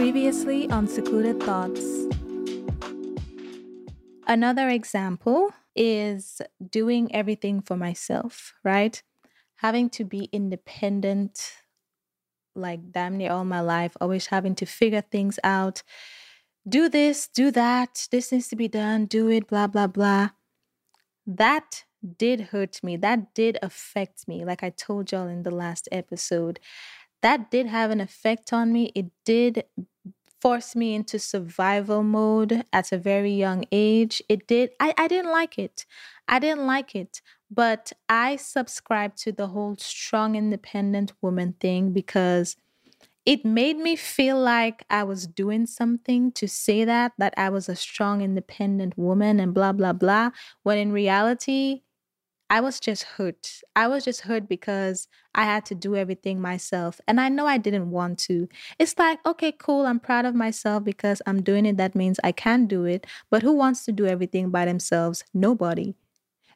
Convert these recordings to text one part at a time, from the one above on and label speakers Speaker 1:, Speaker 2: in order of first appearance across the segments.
Speaker 1: Previously on Secluded Thoughts. Another example is doing everything for myself, right? Having to be independent, like damn near all my life, always having to figure things out. Do this, do that, this needs to be done, do it, blah, blah, blah. That did hurt me. That did affect me, like I told y'all in the last episode. That did have an effect on me. It did force me into survival mode at a very young age. It did. I, I didn't like it. I didn't like it. But I subscribed to the whole strong, independent woman thing because it made me feel like I was doing something to say that, that I was a strong, independent woman and blah, blah, blah. When in reality, I was just hurt. I was just hurt because I had to do everything myself. And I know I didn't want to. It's like, okay, cool. I'm proud of myself because I'm doing it. That means I can do it. But who wants to do everything by themselves? Nobody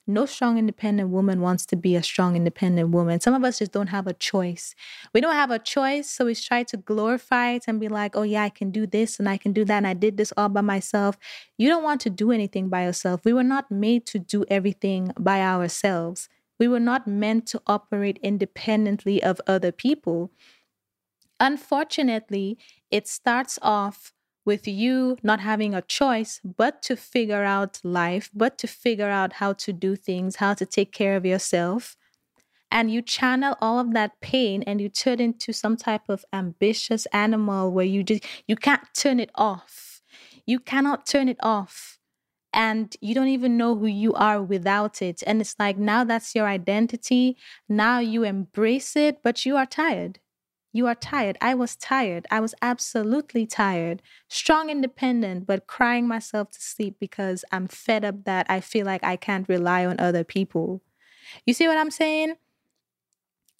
Speaker 1: no strong independent woman wants to be a strong independent woman. Some of us just don't have a choice. We don't have a choice, so we try to glorify it and be like, "Oh yeah, I can do this and I can do that and I did this all by myself." You don't want to do anything by yourself. We were not made to do everything by ourselves. We were not meant to operate independently of other people. Unfortunately, it starts off with you not having a choice but to figure out life, but to figure out how to do things, how to take care of yourself. And you channel all of that pain and you turn into some type of ambitious animal where you just you can't turn it off. You cannot turn it off. And you don't even know who you are without it. And it's like now that's your identity. Now you embrace it, but you are tired you are tired. I was tired. I was absolutely tired. Strong, independent, but crying myself to sleep because I'm fed up that I feel like I can't rely on other people. You see what I'm saying?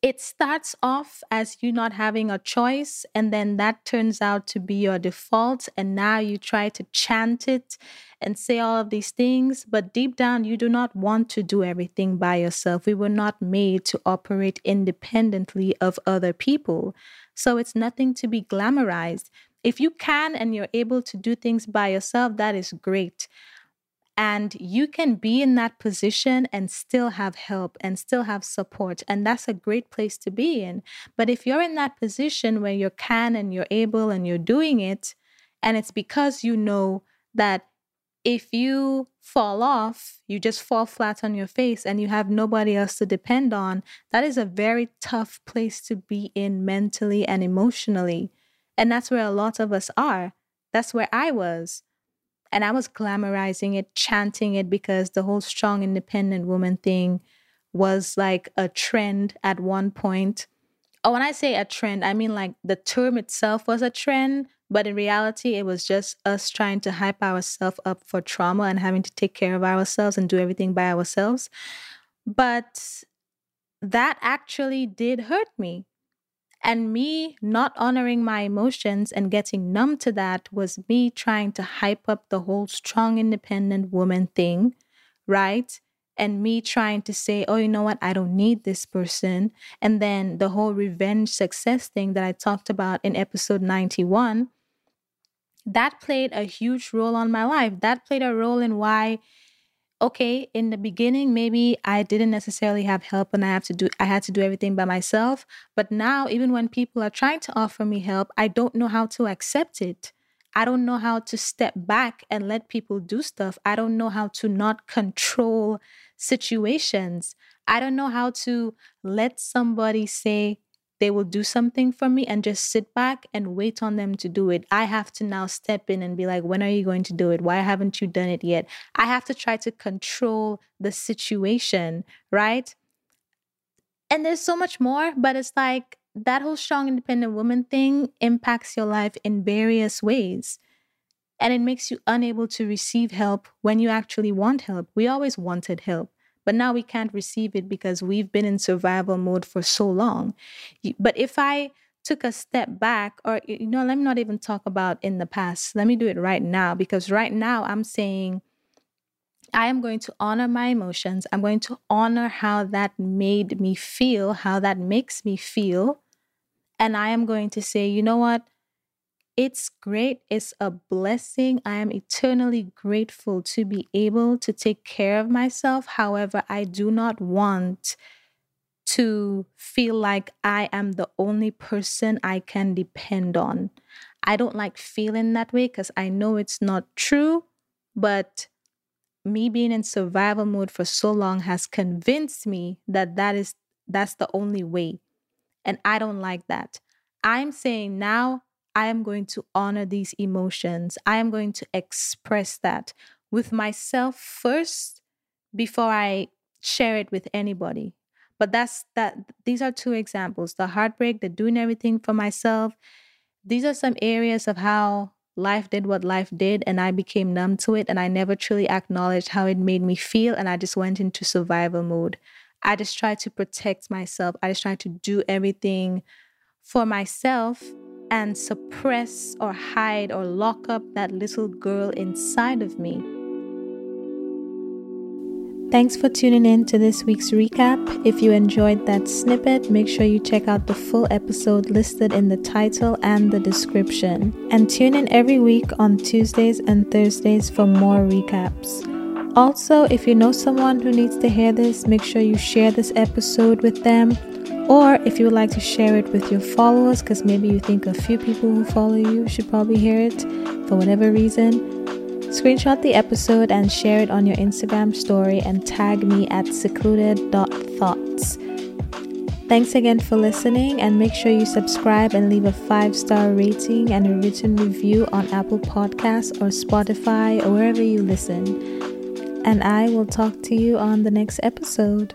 Speaker 1: It starts off as you not having a choice, and then that turns out to be your default. And now you try to chant it and say all of these things, but deep down, you do not want to do everything by yourself. We were not made to operate independently of other people. So it's nothing to be glamorized. If you can and you're able to do things by yourself, that is great. And you can be in that position and still have help and still have support. And that's a great place to be in. But if you're in that position where you can and you're able and you're doing it, and it's because you know that if you fall off, you just fall flat on your face and you have nobody else to depend on, that is a very tough place to be in mentally and emotionally. And that's where a lot of us are. That's where I was. And I was glamorizing it, chanting it because the whole strong, independent woman thing was like a trend at one point. Oh, when I say a trend, I mean like the term itself was a trend, but in reality, it was just us trying to hype ourselves up for trauma and having to take care of ourselves and do everything by ourselves. But that actually did hurt me and me not honoring my emotions and getting numb to that was me trying to hype up the whole strong, independent woman thing, right? And me trying to say, oh, you know what? I don't need this person. And then the whole revenge success thing that I talked about in episode 91, that played a huge role on my life. That played a role in why okay, in the beginning, maybe I didn't necessarily have help and I have to do I had to do everything by myself. But now, even when people are trying to offer me help, I don't know how to accept it. I don't know how to step back and let people do stuff. I don't know how to not control situations. I don't know how to let somebody say, they will do something for me and just sit back and wait on them to do it. I have to now step in and be like, when are you going to do it? Why haven't you done it yet? I have to try to control the situation, right? And there's so much more, but it's like that whole strong independent woman thing impacts your life in various ways. And it makes you unable to receive help when you actually want help. We always wanted help, but now we can't receive it because we've been in survival mode for so long. But if I took a step back, or, you know, let me not even talk about in the past, let me do it right now because right now I'm saying, I am going to honor my emotions. I'm going to honor how that made me feel, how that makes me feel. And I am going to say, you know what? It's great. It's a blessing. I am eternally grateful to be able to take care of myself. However, I do not want to feel like I am the only person I can depend on. I don't like feeling that way because I know it's not true, but me being in survival mode for so long has convinced me that that is that's the only way and i don't like that i'm saying now i am going to honor these emotions i am going to express that with myself first before i share it with anybody but that's that these are two examples the heartbreak the doing everything for myself these are some areas of how life did what life did and I became numb to it and I never truly acknowledged how it made me feel and I just went into survival mode. I just tried to protect myself. I just tried to do everything for myself and suppress or hide or lock up that little girl inside of me. Thanks for tuning in to this week's recap. If you enjoyed that snippet, make sure you check out the full episode listed in the title and the description. And tune in every week on Tuesdays and Thursdays for more recaps. Also, if you know someone who needs to hear this, make sure you share this episode with them. Or if you would like to share it with your followers, because maybe you think a few people who follow you should probably hear it for whatever reason, Screenshot the episode and share it on your Instagram story and tag me at secluded.thoughts. Thanks again for listening and make sure you subscribe and leave a five star rating and a written review on Apple Podcasts or Spotify or wherever you listen. And I will talk to you on the next episode.